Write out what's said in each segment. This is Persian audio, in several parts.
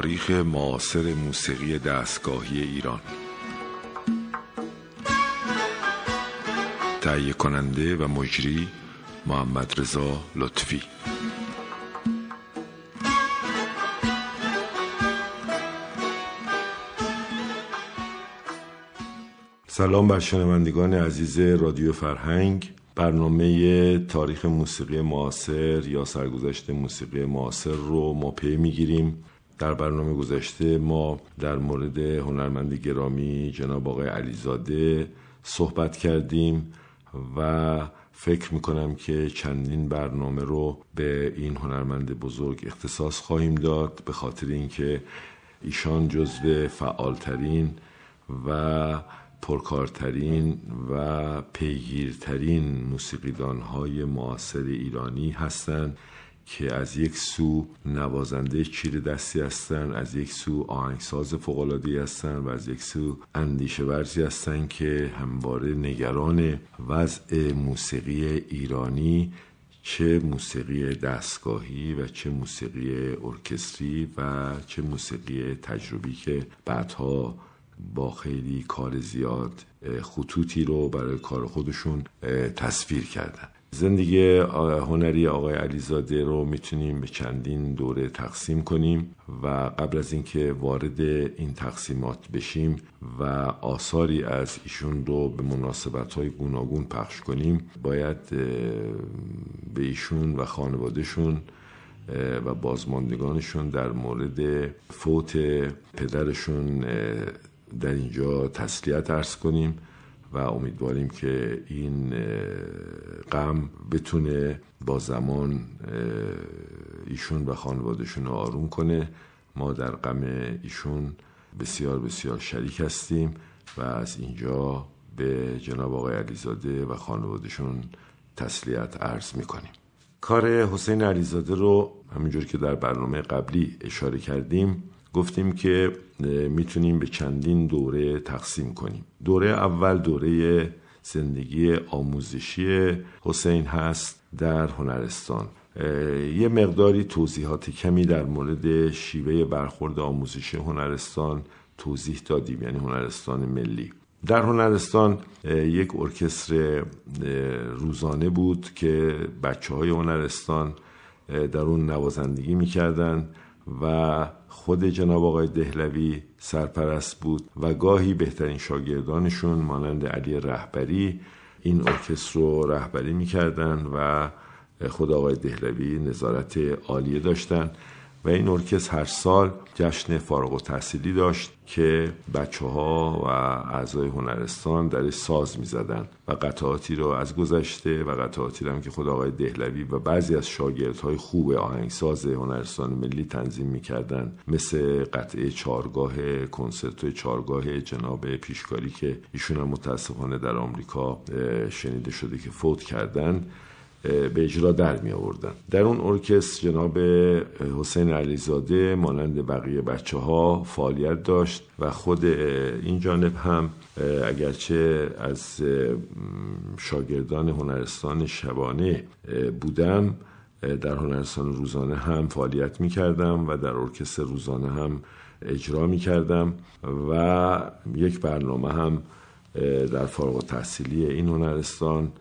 تاریخ معاصر موسیقی دستگاهی ایران. تهیه کننده و مجری محمد رضا لطفی. سلام بر شنوندگان عزیز رادیو فرهنگ. برنامه تاریخ موسیقی معاصر یا سرگذشت موسیقی معاصر رو ما پی می‌گیریم. در برنامه گذشته ما در مورد هنرمند گرامی جناب آقای علیزاده صحبت کردیم و فکر می‌کنم که چندین برنامه رو به این هنرمند بزرگ اختصاص خواهیم داد به خاطر اینکه ایشان جزو فعالترین و پرکارترین و پیگیرترین موسیقیدان های معاصر ایرانی هستند. که از یک سو نوازنده چیر دستی هستند از یک سو آهنگساز فوقالعاده هستند و از یک سو اندیشه ورزی هستند که همواره نگران وضع موسیقی ایرانی چه موسیقی دستگاهی و چه موسیقی ارکستری و چه موسیقی تجربی که بعدها با خیلی کار زیاد خطوطی رو برای کار خودشون تصویر کردن. زندگی هنری آقای علیزاده رو می‌تونیم به چندین دوره تقسیم کنیم و قبل از اینکه وارد این تقسیمات بشیم و آثاری از ایشون رو به مناسبت های گوناگون پخش کنیم باید به ایشون و خانوادهشون و بازماندگانشون در مورد فوت پدرشون در اینجا تسلیت ارز کنیم. و امیدواریم که این غم بتونه با زمان ایشون و خانوادهشون رو آروم کنه. ما در غم ایشون بسیار بسیار شریک هستیم و از اینجا به جناب آقای علیزاده و خانوادهشون تسلیت عرض می‌کنیم. کار حسین علیزاده رو همینجور که در برنامه قبلی اشاره کردیم گفتیم که می‌تونیم به چندین دوره تقسیم کنیم. دوره اول دوره زندگی آموزشی حسین هست در هنرستان. یه مقداری توضیحات کمی در مورد شیوه برخورد آموزشی هنرستان توضیح دادیم یعنی هنرستان ملی. در هنرستان یک ارکستر روزانه بود که بچه های هنرستان در اون نوازندگی می‌کردن. و خود جناب آقای دهلوی سرپرست بود و گاهی بهترین شاگردانشون مانند علی رهبری این ارکستر رو رهبری می‌کردن و خود آقای دهلوی نظارت عالیه داشتن. و این ارکستر هر سال جشن فارغ و تحصیلی داشت که بچه ها و اعضای هنرستان در ساز می زدن و قطعاتی رو از گذشته و قطعاتی رو هم که خود آقای دهلوی و بعضی از شاگردهای خوب آهنگساز هنرستان ملی تنظیم می کردن مثل قطعه چارگاه کنسرت چارگاه جناب پیشکاری که ایشون هم متاسفانه در آمریکا شنیده شده که فوت کردن. به اجرا در می آوردن. در اون ارکستر جناب حسین علیزاده مانند بقیه بچه ها فعالیت داشت و خود این جانب هم اگرچه از شاگردان هنرستان شبانه بودم در هنرستان روزانه هم فعالیت می کردم و در ارکستر روزانه هم اجرا می کردم و یک برنامه هم در فارغ تحصیلی این هنرستان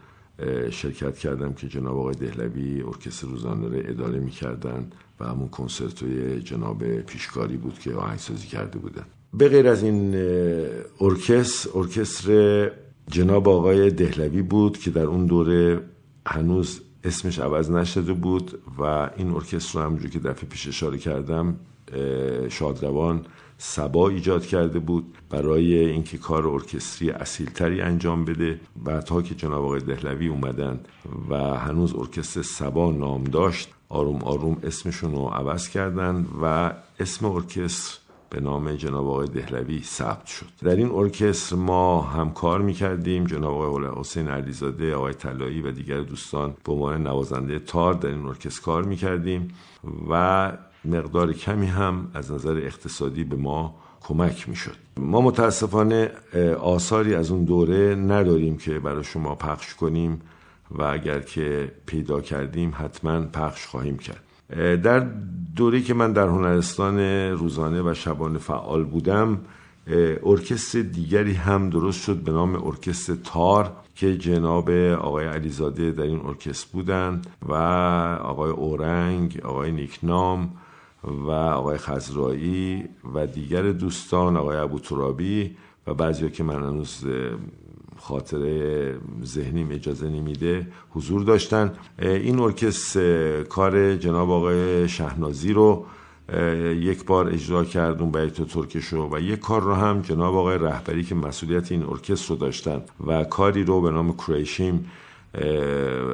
شرکت کردم که جناب آقای دهلوی ارکستر روزانه رو اداره می‌کردن و همون کنسرتوی جناب پیشکاری بود که آهنگسازی کرده بودن. به غیر از این ارکستر ارکستر جناب آقای دهلوی بود که در اون دوره هنوز اسمش عوض نشده بود و این ارکستر رو همونجور که دفعه پیش اشاره کردم شادروان سبا ایجاد کرده بود برای اینکه کار ارکستری اصیلتری انجام بده. بعدها که جناب آقای دهلوی اومدن و هنوز ارکستر سبا نام داشت آروم آروم اسمشون رو عوض کردن و اسم ارکستر به نام جناب آقای دهلوی ثبت شد. در این ارکستر ما همکار می‌کردیم جناب آقای حسین علیزاده آقای طلایی و دیگر دوستان به عنوان نوازنده تار در این ارکستر کار می‌کردیم و مقدار کمی هم از نظر اقتصادی به ما کمک می‌شد. ما متاسفانه آثاری از اون دوره نداریم که برای شما پخش کنیم و اگر که پیدا کردیم حتما پخش خواهیم کرد. در دوره که من در هنرستان روزانه و شبانه فعال بودم ارکستر دیگری هم درست شد به نام ارکستر تار که جناب آقای علیزاده در این ارکستر بودند و آقای اورنگ آقای نیکنام و آقای خزرایی و دیگر دوستان آقای ابو ترابی و بعضی که من هنوز خاطره ذهنیم اجازه نمیده حضور داشتن. این ارکستر کار جناب آقای شهنازی رو یک بار اجرا کرد اون بیت ترکشو و یک کار رو هم جناب آقای رهبری که مسئولیت این ارکستر رو داشتن و کاری رو به نام کریشیم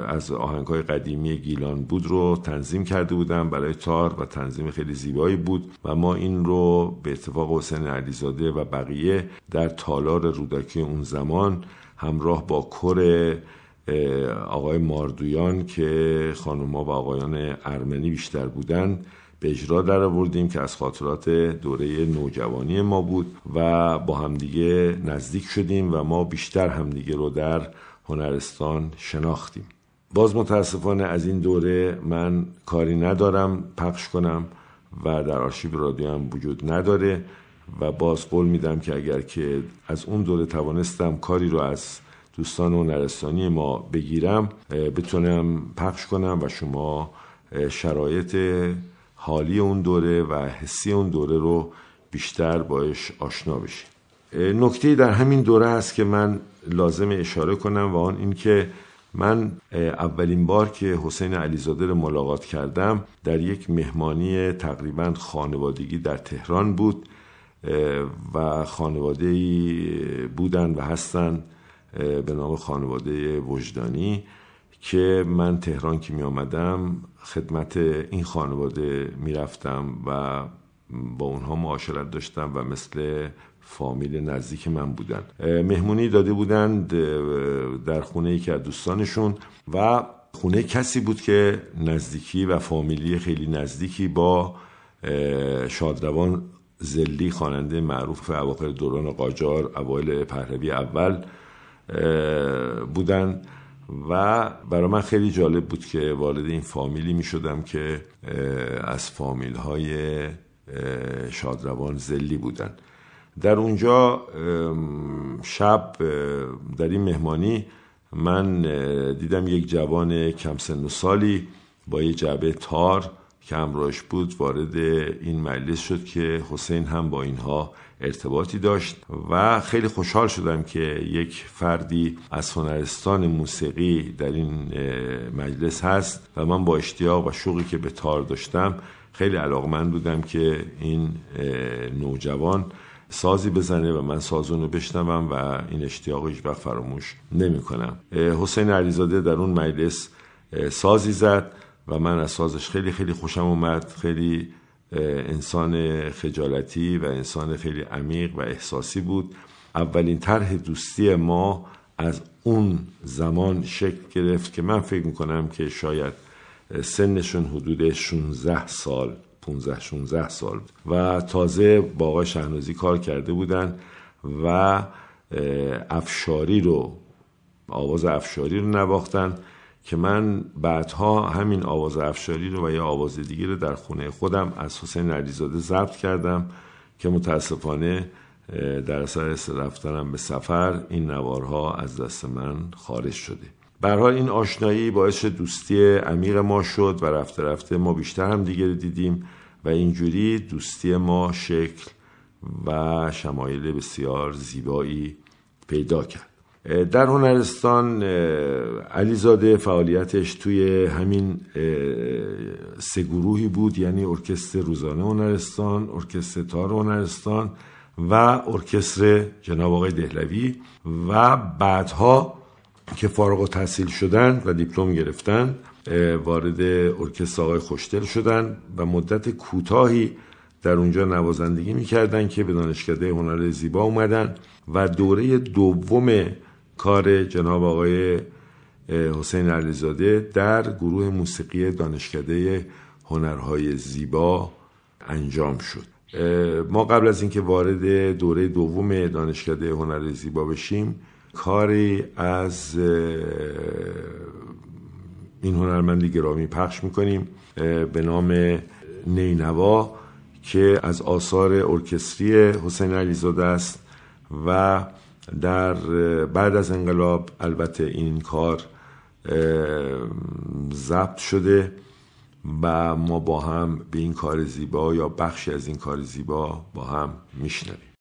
از های قدیمی گیلان بود رو تنظیم کرده بودم برای تار و تنظیم خیلی زیبایی بود و ما این رو به اتفاق حسین علیزاده و بقیه در تالار رودکی اون زمان همراه با کر آقای ماردویان که خانوما و آقایان ارمنی بیشتر بودند به اجرا در آوردیم که از خاطرات دوره نوجوانی ما بود و با همدیگه نزدیک شدیم و ما بیشتر همدیگه رو در هنرستان شناختیم. باز متاسفانه از این دوره من کاری ندارم پخش کنم و در آرشیو رادیو هم وجود نداره و باز قول میدم که اگر که از اون دوره توانستم کاری رو از دوستان هنرستانی ما بگیرم بتونم پخش کنم و شما شرایط حالی اون دوره و حسی اون دوره رو بیشتر باش آشنا بشید نکته در همین دوره است که من لازم اشاره کنم و آن اینکه من اولین بار که حسین علیزاده رو ملاقات کردم در یک مهمانی تقریبا خانوادگی در تهران بود و خانواده بودن و هستن به نام خانواده وجدانی که من تهران که می آمدم خدمت این خانواده می‌رفتم و با اونها معاشرت داشتم و مثل فامیل نزدیک من بودن. مهمونی داده بودند در خونه یکی از دوستانشون و خونه کسی بود که نزدیکی و فامیلی خیلی نزدیکی با شادروان زلی خواننده معروف اواخر دوران قاجار اوایل پهلوی اول بودن و برای من خیلی جالب بود که وارد این فامیلی می شدم که از فامیل های شادروان زلی بودن. در اونجا شب در این مهمانی من دیدم یک جوان کم سن و سالی با یه جعبه تار که همراهش بود وارد این مجلس شد که حسین هم با اینها ارتباطی داشت و خیلی خوشحال شدم که یک فردی از هنرستان موسیقی در این مجلس هست و من با اشتیاق و شوقی که به تار داشتم خیلی علاقمند بودم که این نوجوان سازی بزنه و من سازون رو بشنوم و این اشتیاق هیچ وقت فراموش نمی کنم حسین علیزاده در اون مجلس سازی زد و من از سازش خیلی خیلی خوشم اومد. خیلی انسان خجالتی و انسان خیلی عمیق و احساسی بود. اولین طرح دوستی ما از اون زمان شکل گرفت که من فکر می‌کنم که شاید سنشون حدود 16 سال 15 16 سال. و تازه با آقای شهنازی کار کرده بودن و افشاری رو آواز افشاری رو نواختن که من بعدها همین آواز افشاری رو و یا آواز دیگه رو در خونه خودم از حسین علیزاده ضبط کردم که متاسفانه در اثر رفتنم به سفر این نوارها از دست من خارج شده. برای این آشنایی باعث دوستی عمیق ما شد و رفته رفته ما بیشتر هم دیگه دیدیم و اینجوری دوستی ما شکل و شمایل بسیار زیبایی پیدا کرد. در هنرستان علیزاده فعالیتش توی همین سه گروهی بود یعنی ارکستر روزانه هنرستان ارکستر تار هنرستان و ارکستر جناب آقای دهلوی و بعدها که فارغ و تحصیل شدن و دیپلم گرفتن وارد ارکستر آقای خوشتل شدن و مدت کوتاهی در اونجا نوازندگی می‌کردن که به دانشکده هنر زیبا اومدن و دوره دوم کار جناب آقای حسین علیزاده در گروه موسیقی دانشکده هنرهای زیبا انجام شد. ما قبل از اینکه وارد دوره دوم دانشکده هنر زیبا بشیم کاری از این هنرمند گرامی پخش می‌کنیم به نام نینوا که از آثار ارکستری حسین علیزاده است و در بعد از انقلاب البته این کار ضبط شده و ما با هم به این کار زیبا یا بخشی از این کار زیبا با هم میشنویم.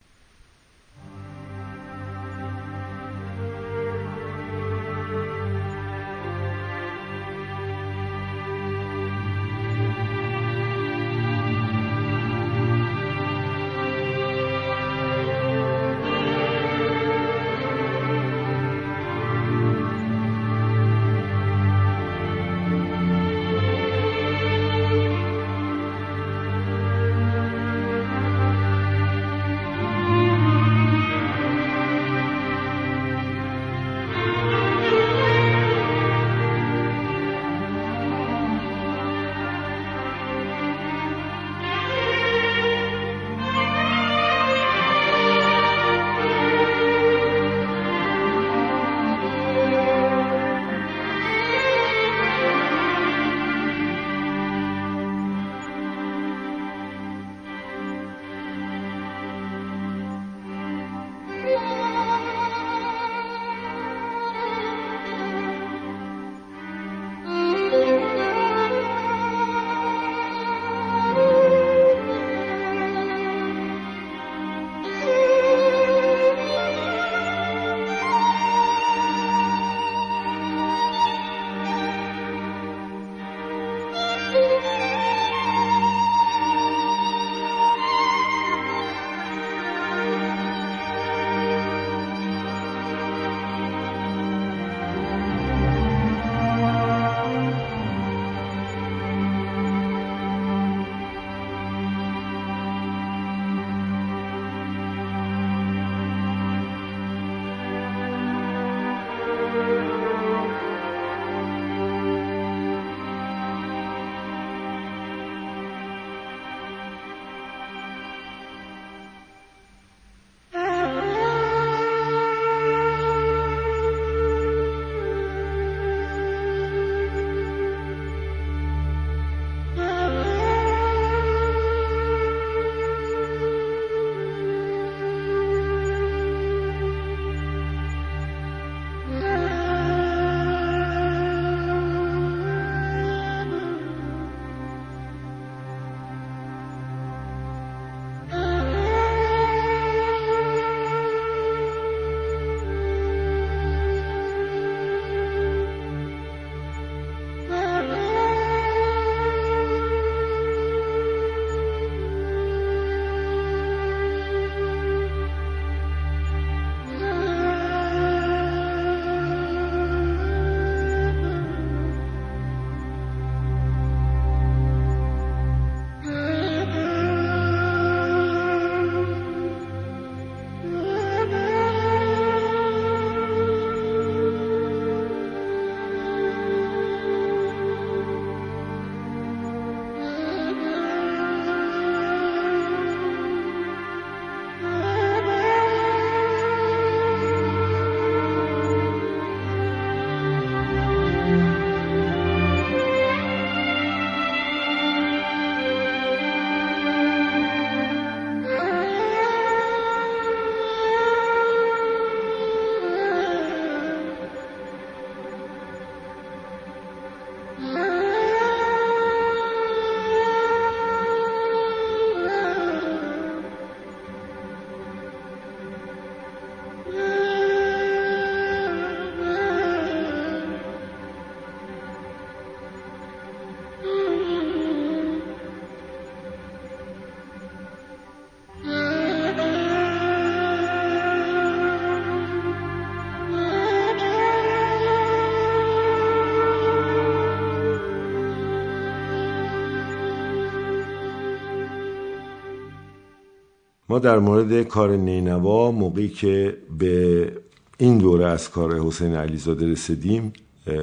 ما در مورد کار نینوا موقعی که به این دوره از کار حسین علیزاده رسیدیم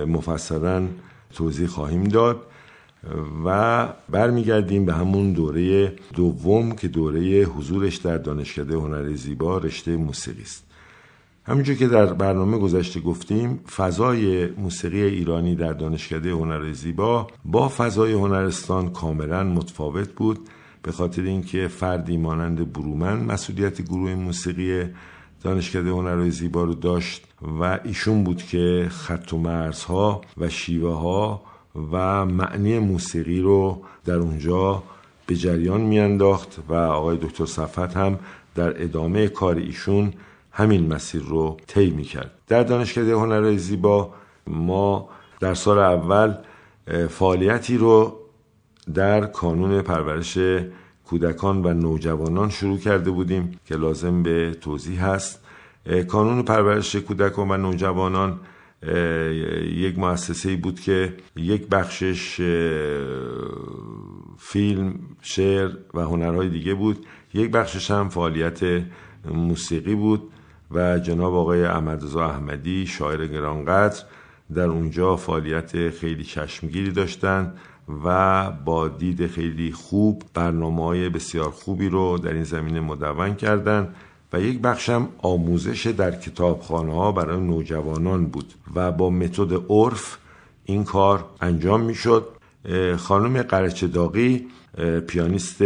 مفصلا توضیح خواهیم داد و برمیگردیم به همون دوره دوم که دوره حضورش در دانشکده هنر زیبا رشته موسیقی است. همینجور که در برنامه گذشته گفتیم فضای موسیقی ایرانی در دانشکده هنر زیبا با فضای هنرستان کاملا متفاوت بود. به خاطر اینکه فردی مانند برومن مسئولیت گروه موسیقی دانشکده هنر زیبا رو داشت و ایشون بود که خط و مرزها و شیوه ها و معنی موسیقی رو در اونجا به جریان میانداخت و آقای دکتر صفت هم در ادامه کار ایشون همین مسیر رو طی می‌کرد. در دانشکده هنر زیبا ما در سال اول فعالیتی رو در کانون پرورش کودکان و نوجوانان شروع کرده بودیم که لازم به توضیح هست. کانون پرورش کودکان و نوجوانان یک مؤسسه بود که یک بخشش فیلم، شعر و هنرهای دیگه بود. یک بخشش هم فعالیت موسیقی بود و جناب آقای احمدرضا احمدی شاعر گرانقدر در اونجا فعالیت خیلی چشمگیری داشتند. و با دید خیلی خوب برنامه های بسیار خوبی رو در این زمینه مدون کردند و یک بخشم آموزش در کتابخانه ها برای نوجوانان بود و با متد عرف این کار انجام می‌شد. خانم قرچه داغی پیانیست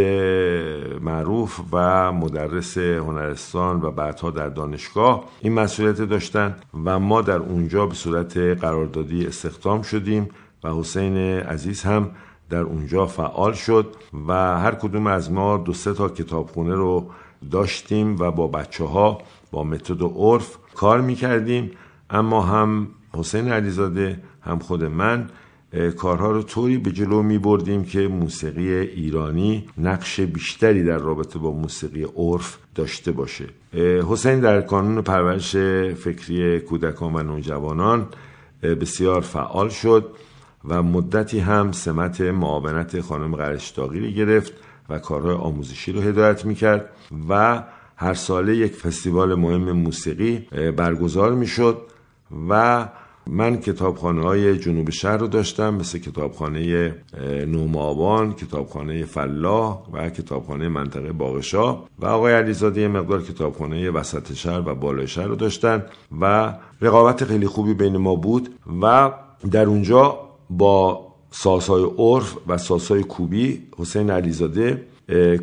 معروف و مدرس هنرستان و بعدها در دانشگاه این مسئولیت داشتن و ما در اونجا به صورت قراردادی استخدام شدیم و حسین عزیز هم در اونجا فعال شد و هر کدوم از ما دو سه تا کتابخونه رو داشتیم و با بچه ها با متد و عرف کار می‌کردیم. اما هم حسین علیزاده هم خود من کارها رو طوری به جلو می بردیم که موسیقی ایرانی نقش بیشتری در رابطه با موسیقی عرف داشته باشه. حسین در کانون پرورش فکری کودکان و نوجوانان بسیار فعال شد. و مدتی هم سمت معاونت خانم قرشتاقی گرفت و کارهای آموزشی رو هدایت می‌کرد و هر ساله یک فستیوال مهم موسیقی برگزار می‌شد و من کتابخانه های جنوب شهر رو داشتم مثل کتابخانه نومابان، کتابخانه فلاح و کتابخانه منطقه باغشا و آقای علیزاده یه مقدار کتابخانه وسط شهر و بالای شهر رو داشتن و رقابت خیلی خوبی بین ما بود و در اونجا با ساسای عرف و ساسای کوبی حسین علیزاده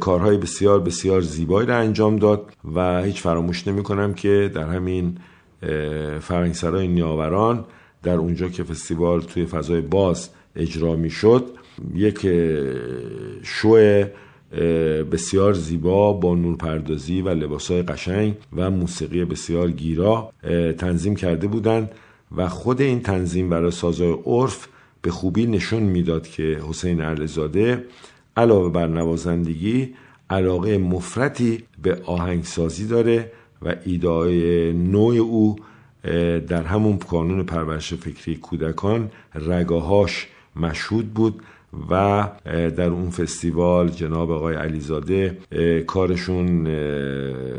کارهای بسیار بسیار زیبایی را انجام داد و هیچ فراموش نمی کنم که در همین فرنگسرای نیاوران در اونجا که فستیوال توی فضای باز اجرا می شد یک شو بسیار زیبا با نورپردازی و لباسای قشنگ و موسیقی بسیار گیرا تنظیم کرده بودند و خود این تنظیم برای سازای عرف به خوبی نشون می‌داد که حسین ارلزاده علاوه بر نوازندگی علاقه مفرتی به آهنگسازی داره و ایدای نوع او در همون کانون پرورش فکری کودکان رگاهاش مشهود بود. و در اون فستیوال جناب آقای علیزاده کارشون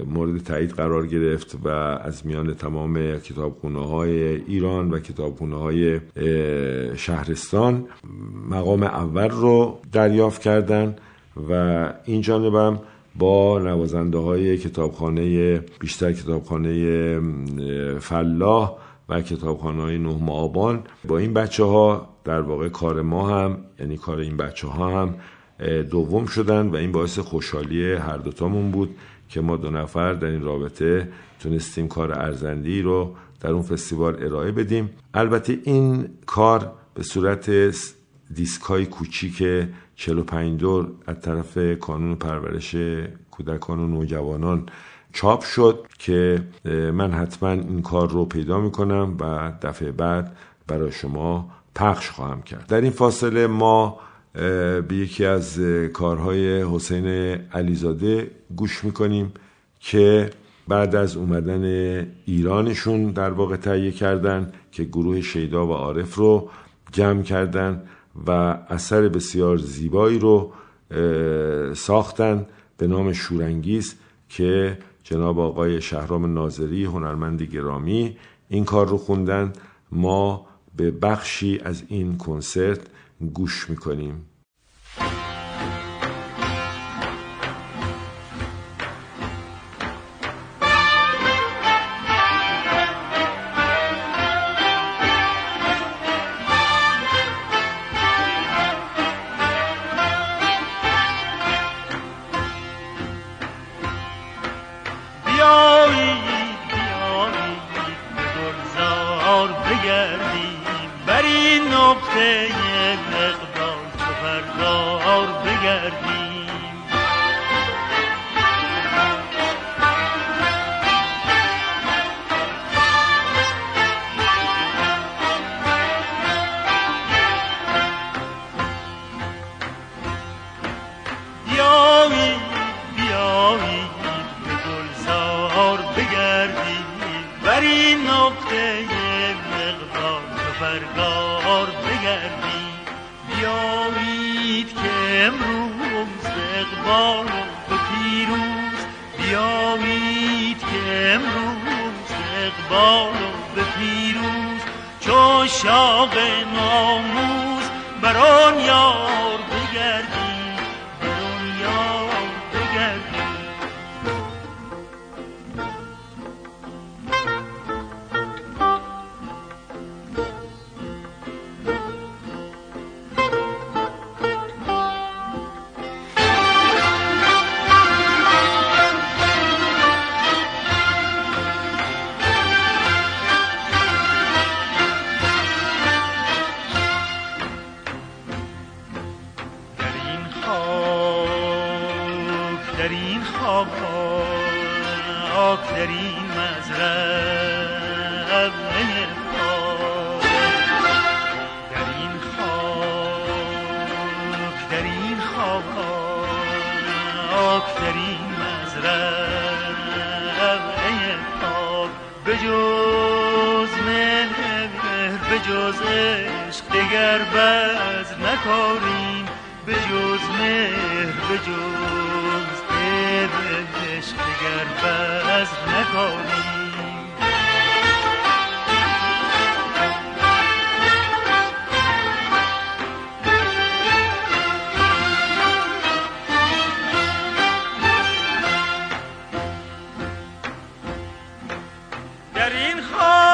مورد تایید قرار گرفت و از میان تمام کتابخونه های ایران و کتابخونه های شهرستان مقام اول رو دریافت کردن و این جانبم با نوازنده های کتابخانه بیشتر کتابخانه فلاح و کتابخانه های نه آبان. با این بچه ها در واقع کار ما هم یعنی کار این بچه ها هم دوم شدن و این باعث خوشحالی هر دوتامون بود که ما دو نفر در این رابطه تونستیم کار ارزندی رو در اون فستیوال ارائه بدیم. البته این کار به صورت دیسک های کوچیک 45 دور از طرف کانون پرورش کودکان و نوجوانان چاپ شد که من حتما این کار رو پیدا می‌کنم و دفعه بعد برای شما پخش خواهم کرد. در این فاصله ما به یکی از کارهای حسین علیزاده گوش می‌کنیم که بعد از اومدن ایرانشون در واقع تهیه کردن که گروه شیدا و عارف رو جمع کردن و اثر بسیار زیبایی رو ساختن به نام شورانگیز که جناب آقای شهرام ناظری هنرمند گرامی این کار رو خوندن ما به بخشی از این کنسرت گوش می‌کنیم. بیارید که امروز اقبال و پیروز بیایید که امروز اقبال و پیروز چو شاق ناموز بران یار بگردید. بریم از ربه در این خاک در این خاک در این بجوز پاک بجز مهر بجز عشق دیگر باز نکاریم. بجوز مهر بجوز عشق دیگر بز نکنیم در این خواهد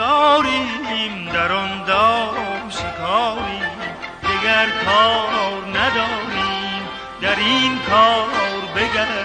بیزاریم در آن دارم شکاری دگر کار نداریم در این کار بگر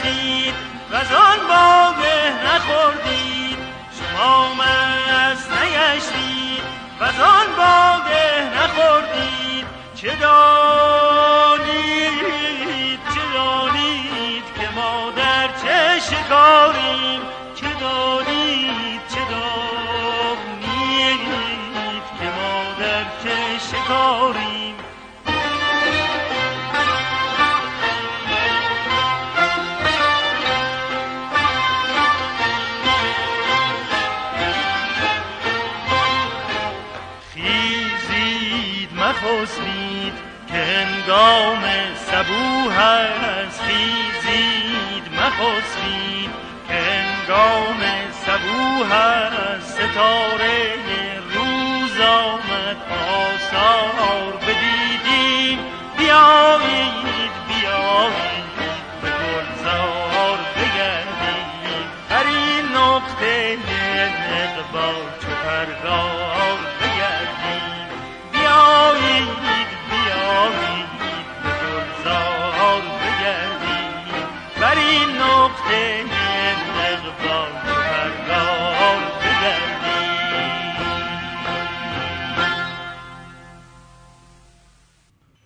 نگشتید و از آن نخوردید. شما مست نگشتید و از آن واقع نخوردید. چه دار هنگام صبوح از خیزید مخسبید که هنگام صبوح است ستاره روز آمد آثار بدیدیم. بیایید بیایید.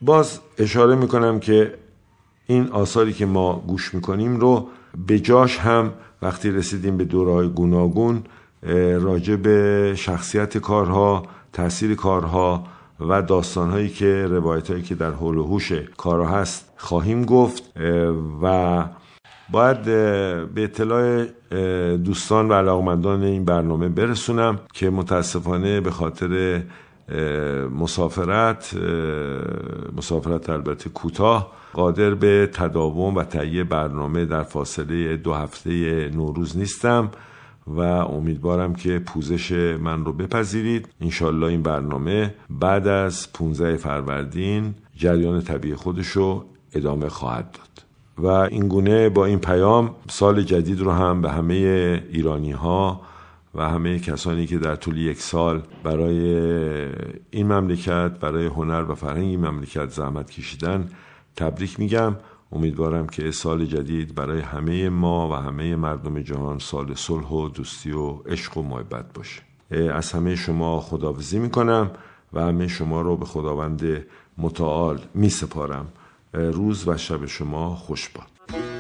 باز اشاره می‌کنم که این آثاری که ما گوش می‌کنیم رو به جاش هم وقتی رسیدیم به دورهای گوناگون راجع به شخصیت کارها تاثیر کارها و داستانهایی که روایت هایی که در حول و حوش کارها هست خواهیم گفت و باید به اطلاع دوستان و علاقمندان این برنامه برسونم که متاسفانه به خاطر مسافرت مسافرت البته کوتاه قادر به تداوم و تهیه برنامه در فاصله دو هفته نوروز نیستم و امیدوارم که پوزش من رو بپذیرید. انشالله این برنامه بعد از 15 فروردین جریان طبیعی خودش رو ادامه خواهد داد. و این گونه با این پیام سال جدید رو هم به همه ایرانی ها و همه کسانی که در طول یک سال برای این مملکت برای هنر و فرهنگ این مملکت زحمت کشیدن تبریک میگم. امیدوارم که سال جدید برای همه ما و همه مردم جهان سال صلح و دوستی و عشق و محبت باشه. از همه شما خداوزی می‌کنم و همه شما رو به خداوند متعال می سپارم روز و شب شما خوش باد.